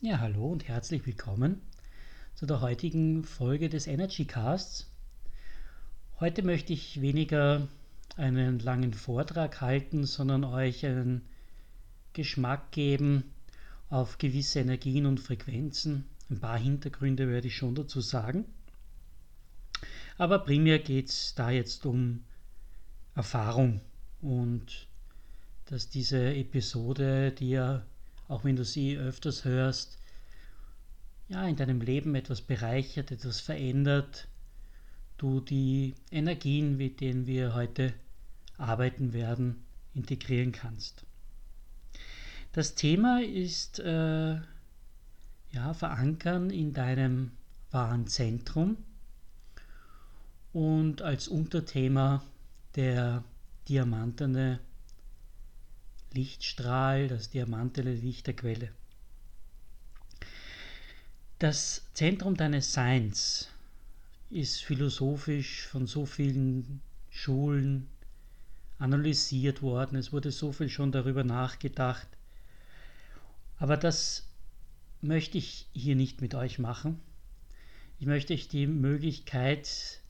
Ja, hallo und herzlich willkommen zu der heutigen Folge des Energy Casts. Heute möchte ich weniger einen langen Vortrag halten, sondern euch einen Geschmack geben auf gewisse Energien und Frequenzen. Ein paar Hintergründe werde ich schon dazu sagen. Aber primär geht es da jetzt um Erfahrung und dass diese Episode dir auch wenn du sie öfters hörst, ja, in deinem Leben etwas bereichert, etwas verändert, du die Energien, mit denen wir heute arbeiten werden, integrieren kannst. Das Thema ist äh, ja, verankern in deinem wahren Zentrum und als Unterthema der diamantene Lichtstrahl, das diamantene Licht der Quelle. Das Zentrum deines Seins ist philosophisch von so vielen Schulen analysiert worden. Es wurde so viel schon darüber nachgedacht. Aber das möchte ich hier nicht mit euch machen. Ich möchte euch die Möglichkeit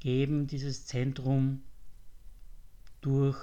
geben, dieses Zentrum durch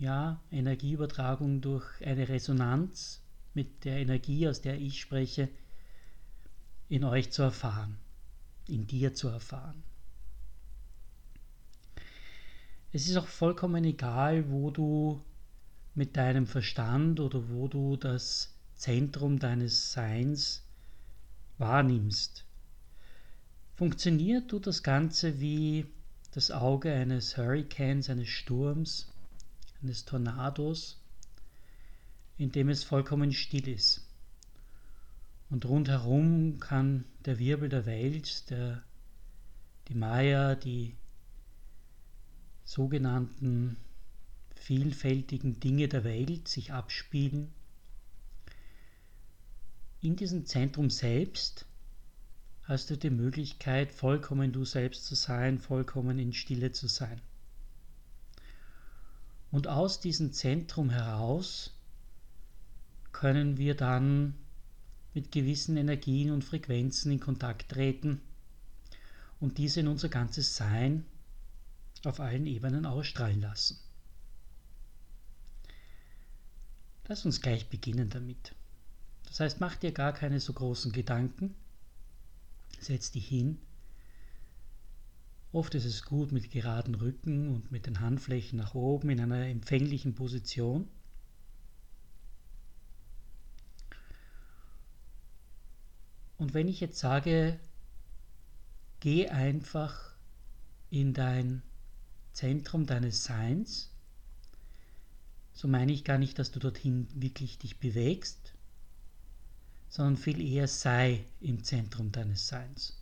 ja, Energieübertragung durch eine Resonanz mit der Energie, aus der ich spreche, in euch zu erfahren, in dir zu erfahren. Es ist auch vollkommen egal, wo du mit deinem Verstand oder wo du das Zentrum deines Seins wahrnimmst. Funktioniert tut das Ganze wie das Auge eines Hurricanes, eines Sturms, eines Tornados, in dem es vollkommen still ist. Und rundherum kann der Wirbel der Welt, der, die Maya, die sogenannten vielfältigen Dinge der Welt sich abspielen. In diesem Zentrum selbst hast du die Möglichkeit, vollkommen du selbst zu sein, vollkommen in Stille zu sein. Und aus diesem Zentrum heraus können wir dann mit gewissen Energien und Frequenzen in Kontakt treten und diese in unser ganzes Sein auf allen Ebenen ausstrahlen lassen. Lass uns gleich beginnen damit. Das heißt, mach dir gar keine so großen Gedanken, setz dich hin Oft ist es gut mit geraden Rücken und mit den Handflächen nach oben in einer empfänglichen Position. Und wenn ich jetzt sage, geh einfach in dein Zentrum deines Seins, so meine ich gar nicht, dass du dorthin wirklich dich bewegst, sondern viel eher sei im Zentrum deines Seins.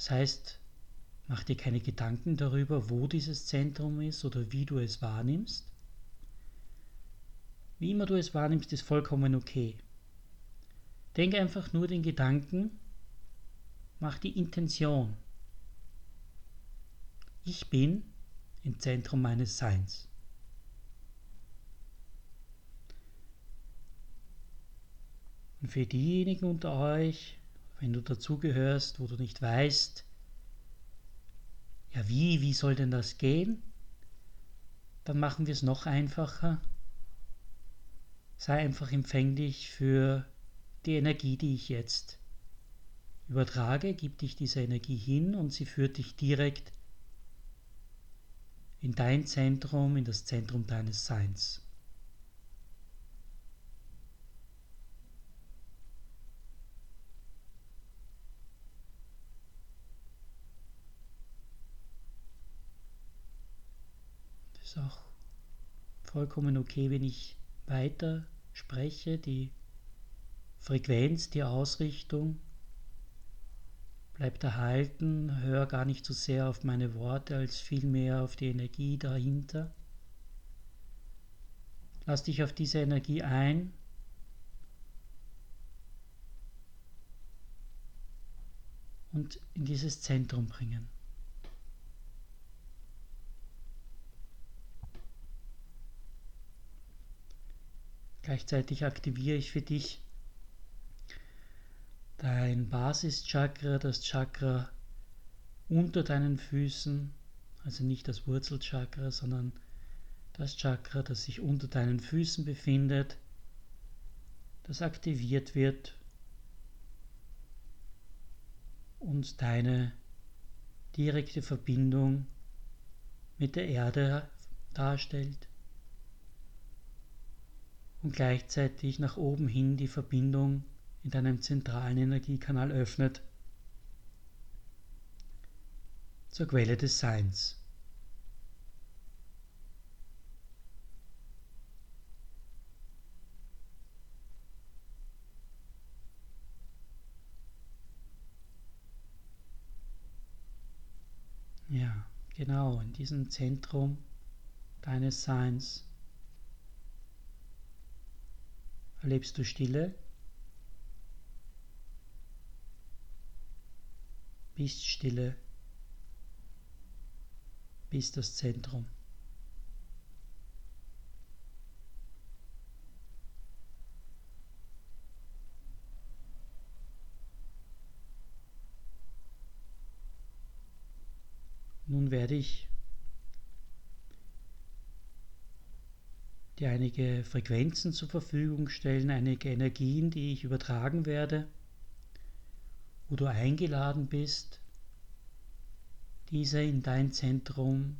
Das heißt, mach dir keine Gedanken darüber, wo dieses Zentrum ist oder wie du es wahrnimmst. Wie immer du es wahrnimmst, ist vollkommen okay. Denk einfach nur den Gedanken, mach die Intention. Ich bin im Zentrum meines Seins. Und für diejenigen unter euch, wenn du dazugehörst, wo du nicht weißt, ja wie, wie soll denn das gehen? Dann machen wir es noch einfacher. Sei einfach empfänglich für die Energie, die ich jetzt übertrage, gib dich diese Energie hin und sie führt dich direkt in dein Zentrum, in das Zentrum deines Seins. Ist auch vollkommen okay, wenn ich weiter spreche, die Frequenz, die Ausrichtung bleibt erhalten, hör gar nicht so sehr auf meine Worte als vielmehr auf die Energie dahinter. Lass dich auf diese Energie ein. Und in dieses Zentrum bringen. Gleichzeitig aktiviere ich für dich dein Basischakra, das Chakra unter deinen Füßen, also nicht das Wurzelchakra, sondern das Chakra, das sich unter deinen Füßen befindet, das aktiviert wird und deine direkte Verbindung mit der Erde darstellt und gleichzeitig nach oben hin die Verbindung in deinem zentralen Energiekanal öffnet zur Quelle des Seins. Ja, genau, in diesem Zentrum deines Seins erlebst du Stille, bist Stille, bist das Zentrum. Nun werde ich dir einige Frequenzen zur Verfügung stellen, einige Energien, die ich übertragen werde, wo du eingeladen bist, diese in dein Zentrum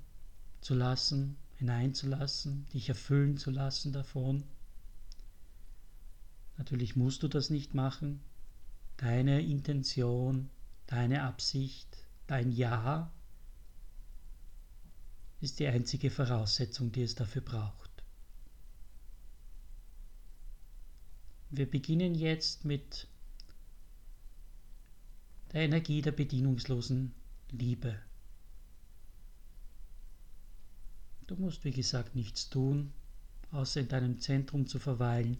zu lassen, hineinzulassen, dich erfüllen zu lassen davon. Natürlich musst du das nicht machen. Deine Intention, deine Absicht, dein Ja ist die einzige Voraussetzung, die es dafür braucht. Wir beginnen jetzt mit der Energie der bedienungslosen Liebe. Du musst, wie gesagt, nichts tun, außer in deinem Zentrum zu verweilen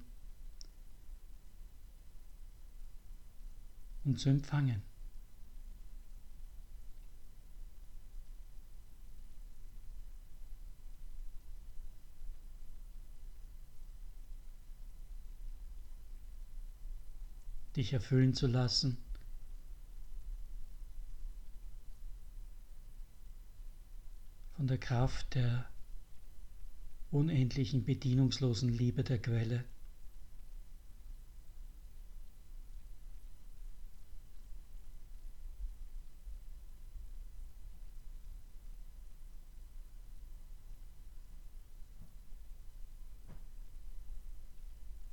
und zu empfangen. Dich erfüllen zu lassen. Von der Kraft der unendlichen bedienungslosen Liebe der Quelle.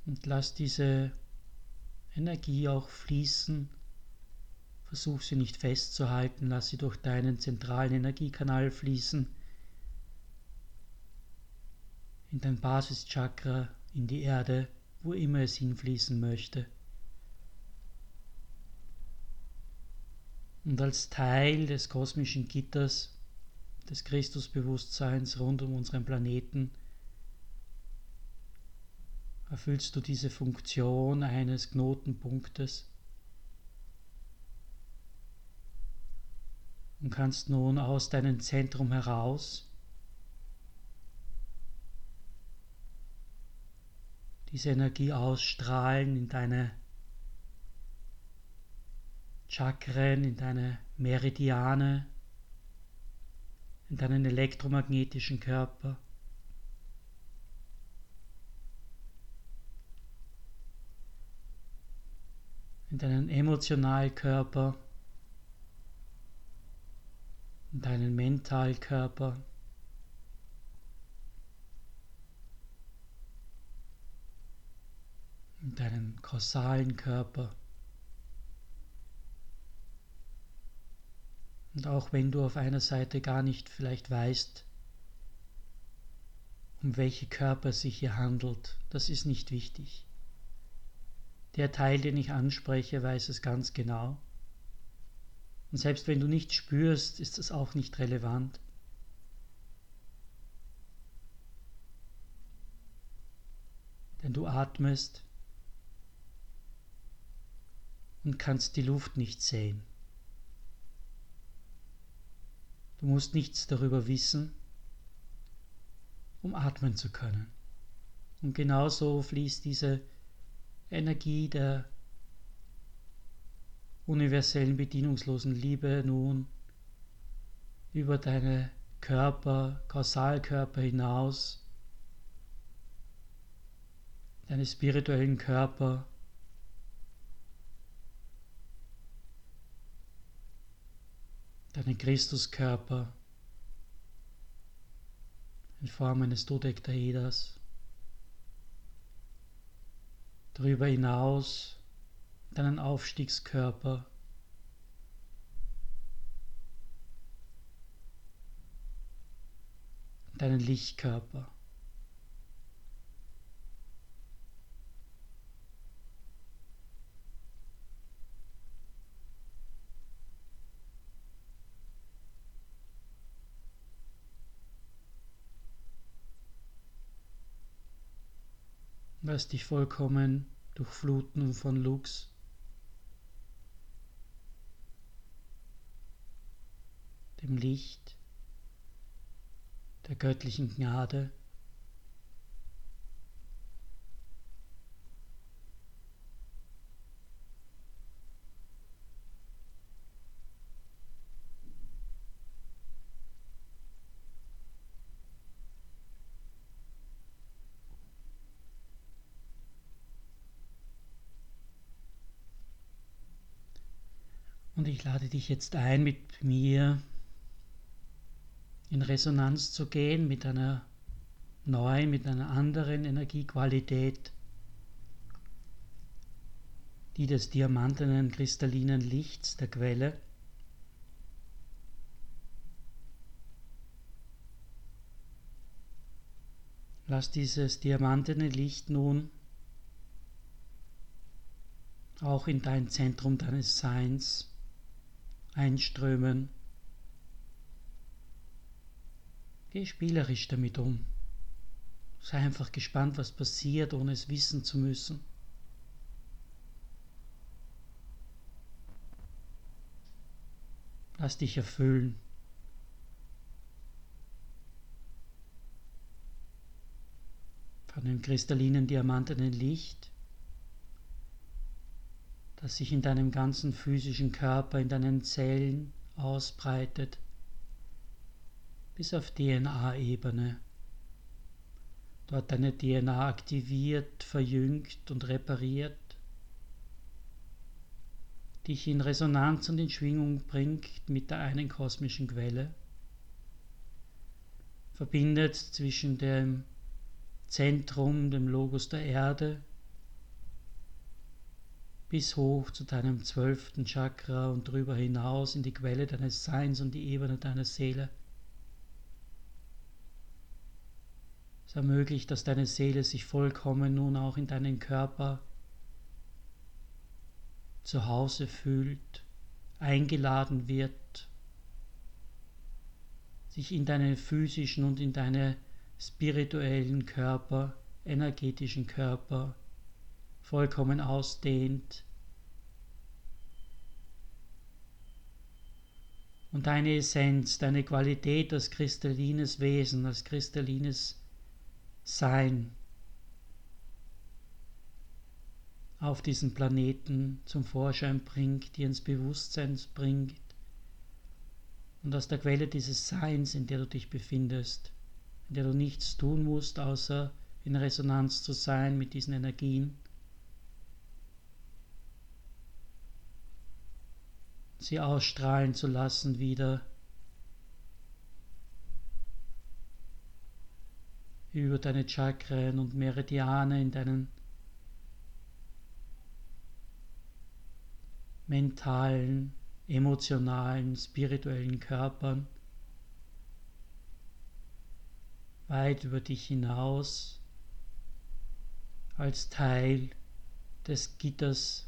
Und lass diese Energie auch fließen. Versuch sie nicht festzuhalten, lass sie durch deinen zentralen Energiekanal fließen. In dein Basischakra, in die Erde, wo immer es hinfließen möchte. Und als Teil des kosmischen Gitters, des Christusbewusstseins rund um unseren Planeten, erfüllst du diese Funktion eines Knotenpunktes und kannst nun aus deinem Zentrum heraus diese Energie ausstrahlen in deine Chakren, in deine Meridiane, in deinen elektromagnetischen Körper. In deinen Emotionalkörper, in deinen Mentalkörper. in deinen kausalen Körper. Und auch wenn du auf einer Seite gar nicht vielleicht weißt, um welche Körper es sich hier handelt, das ist nicht wichtig. Der Teil, den ich anspreche, weiß es ganz genau. Und selbst wenn du nicht spürst, ist das auch nicht relevant. Denn du atmest und kannst die Luft nicht sehen. Du musst nichts darüber wissen, um atmen zu können. Und genauso fließt diese Energie der universellen bedienungslosen Liebe nun über deine Körper, Kausalkörper hinaus, deine spirituellen Körper, deinen Christuskörper in Form eines Dodektaeders. Darüber hinaus deinen Aufstiegskörper. Deinen Lichtkörper. Lass dich vollkommen durchfluten von Lux. dem Licht der göttlichen Gnade. Und ich lade dich jetzt ein, mit mir in Resonanz zu gehen mit einer neuen, mit einer anderen Energiequalität, die des diamantenen kristallinen Lichts der Quelle. Lass dieses diamantene Licht nun auch in dein Zentrum deines Seins einströmen Geh spielerisch damit um. Sei einfach gespannt, was passiert, ohne es wissen zu müssen. Lass dich erfüllen. Von dem kristallinen, diamantenen Licht, das sich in deinem ganzen physischen Körper, in deinen Zellen ausbreitet bis auf DNA-Ebene. Dort deine DNA aktiviert, verjüngt und repariert, dich in Resonanz und in Schwingung bringt mit der einen kosmischen Quelle, verbindet zwischen dem Zentrum, dem Logos der Erde, bis hoch zu deinem zwölften Chakra und darüber hinaus in die Quelle deines Seins und die Ebene deiner Seele. Es ermöglicht, dass deine Seele sich vollkommen nun auch in deinen Körper zu Hause fühlt, eingeladen wird, sich in deinen physischen und in deine spirituellen Körper, energetischen Körper vollkommen ausdehnt. Und deine Essenz, deine Qualität als kristallines Wesen, als kristallines sein auf diesen Planeten zum Vorschein bringt, die ins Bewusstsein bringt und aus der Quelle dieses Seins, in der du dich befindest, in der du nichts tun musst, außer in Resonanz zu sein mit diesen Energien, sie ausstrahlen zu lassen wieder. Über deine Chakren und Meridiane in deinen mentalen, emotionalen, spirituellen Körpern weit über dich hinaus als Teil des Gitters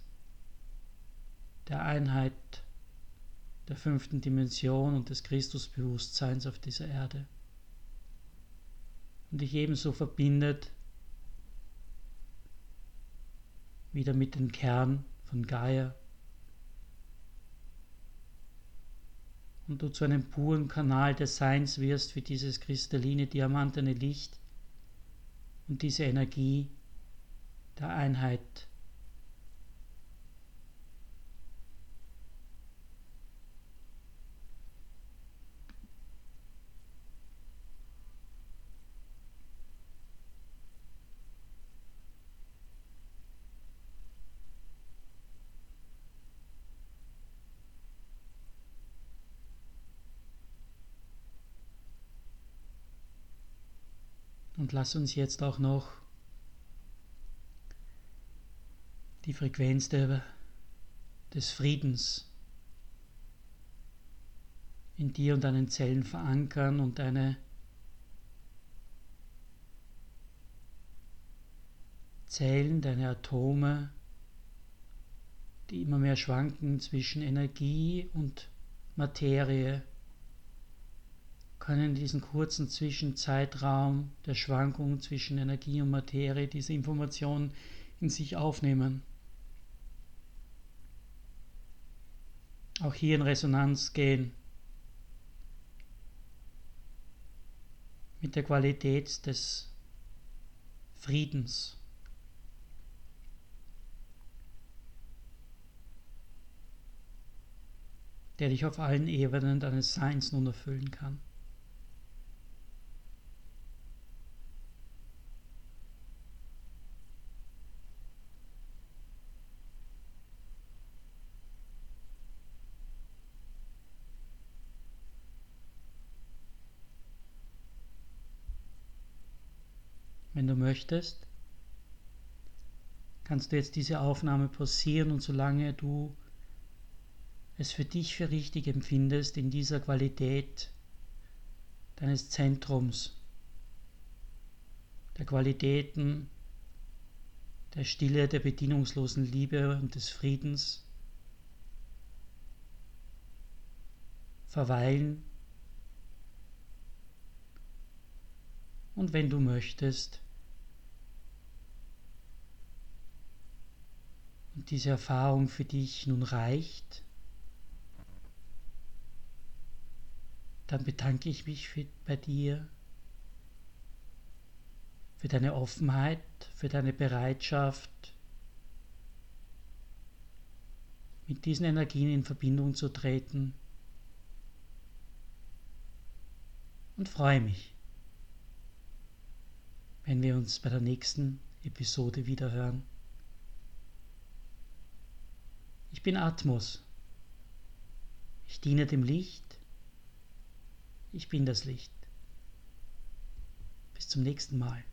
der Einheit der fünften Dimension und des Christusbewusstseins auf dieser Erde. Und dich ebenso verbindet wieder mit dem Kern von Gaia. Und du zu einem puren Kanal des Seins wirst für dieses kristalline, diamantene Licht und diese Energie der Einheit Und lass uns jetzt auch noch die Frequenz der, des Friedens in dir und deinen Zellen verankern und deine Zellen, deine Atome, die immer mehr schwanken zwischen Energie und Materie, können diesen kurzen Zwischenzeitraum der Schwankung zwischen Energie und Materie diese Information in sich aufnehmen. Auch hier in Resonanz gehen mit der Qualität des Friedens. der dich auf allen Ebenen deines Seins nun erfüllen kann. Wenn du möchtest, kannst du jetzt diese Aufnahme pausieren und solange du es für dich für richtig empfindest, in dieser Qualität deines Zentrums, der Qualitäten der Stille, der bedingungslosen Liebe und des Friedens verweilen. Und wenn du möchtest, diese Erfahrung für dich nun reicht, dann bedanke ich mich für, bei dir für deine Offenheit, für deine Bereitschaft, mit diesen Energien in Verbindung zu treten. Und freue mich, wenn wir uns bei der nächsten Episode wieder Ich bin Atmos. Ich diene dem Licht. Ich bin das Licht. Bis zum nächsten Mal.